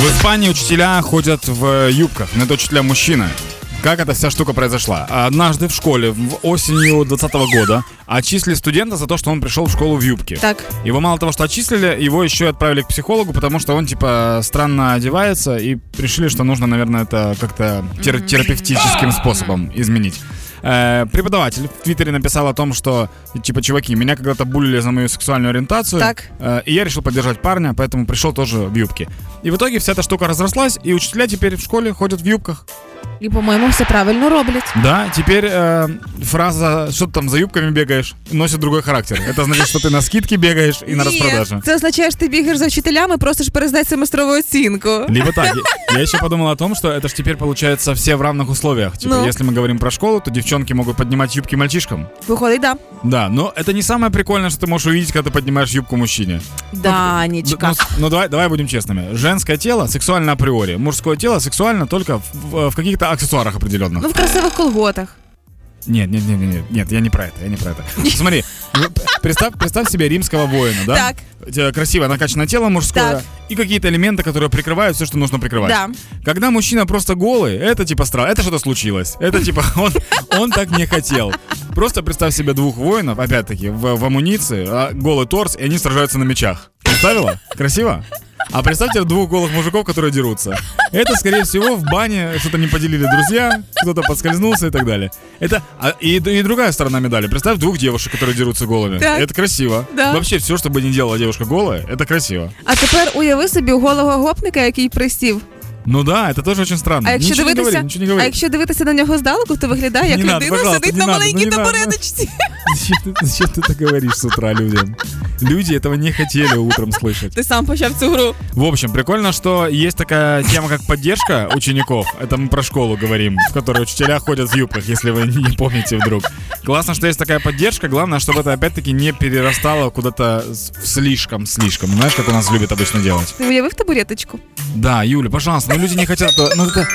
В Испании учителя ходят в юбках, но это учителя мужчины. Как эта вся штука произошла? Однажды в школе в осенью 2020 года отчислили студента за то, что он пришел в школу в юбке. Так. Его мало того, что отчислили, его еще и отправили к психологу, потому что он типа странно одевается и решили, что нужно, наверное, это как-то тер- терапевтическим способом изменить. Э, преподаватель в Твиттере написал о том, что типа чуваки, меня когда-то булили за мою сексуальную ориентацию, Так. э, и я решил поддержать парня, поэтому пришел тоже в юбке. И в итоге вся эта штука разрослась, и учителя теперь в школе ходят в юбках. І, по-моєму, все правильно роблять. Да, теперь э, фраза «что ты там за юбками бегаешь» носит другой характер. Это значит, что ты на скидке бегаешь и на распродаже. Це означає, що ти бігаєш за вчителями, просиш перездати семестрову оцінку. Либо так. Я- Я еще подумал о том, что это ж теперь получается все в равных условиях. Типа, Ну. если мы говорим про школу, то девчонки могут поднимать юбки мальчишкам. Виходить, да. Да, но это не самое прикольное, что ты можешь увидеть, когда ты поднимаешь юбку мужчине. Ну, Данечка. ну, с- ну, давай, давай будем честными. Женское тело сексуально априори. Мужское тело сексуально только в, в- в каких-то аксессуарах определенных. Ну, в красивих колготах. Нет, нет, нет, нет, нет, я не про это, я не про это. Смотри, ну, представь, представь себе римского воина, да? Так. Красивое накачанное тело мужское Так. и какие-то элементы, которые прикрывают все, что нужно прикрывать. Да. Когда мужчина просто голый, это типа странно, это что-то случилось. Это типа он, он так не хотел. Просто представь себе двух воинов, опять-таки, в, в амуниции, а, голый торс, и они сражаются на мечах. Представила? Красиво? А представьте двух голых мужиков, которые дерутся. Это, скорее всего, в бане что-то не поделили друзья, кто-то подскользнулся и так далее. Это а, и, и другая сторона медали. Представь двух девушек, которые дерутся голыми. Так. Это красиво. Да. Вообще все, что бы ни делала девушка голая, это красиво. А тепер уяви собі голого гопника, який присів. Ну да, это тоже очень странно. А якщо ничего не дивитися, говори, ничего не а говори. якщо дивитися на нього здалеку, то виглядає як Не надо, людина пожалуйста, сидить не на надо, маленькій ну не надо. табуреточці. Зачем ты, зачем ты так говоришь с утра людям? Люди этого не хотели утром слышать. Ти сам почав цю гру. В общем, прикольно, что есть такая тема, как поддержка учеников. Это мы про школу говорим, в которой учителя ходят в юбках, если вы не помните вдруг. Классно, что есть такая поддержка. Главное, чтобы это опять-таки не перерастало куда-то в слишком-слишком. Знаешь, как у нас любят обычно делать? Ти уявив табуреточку? Да, Юля, пожалуйста, ну люди не хотят... Ну это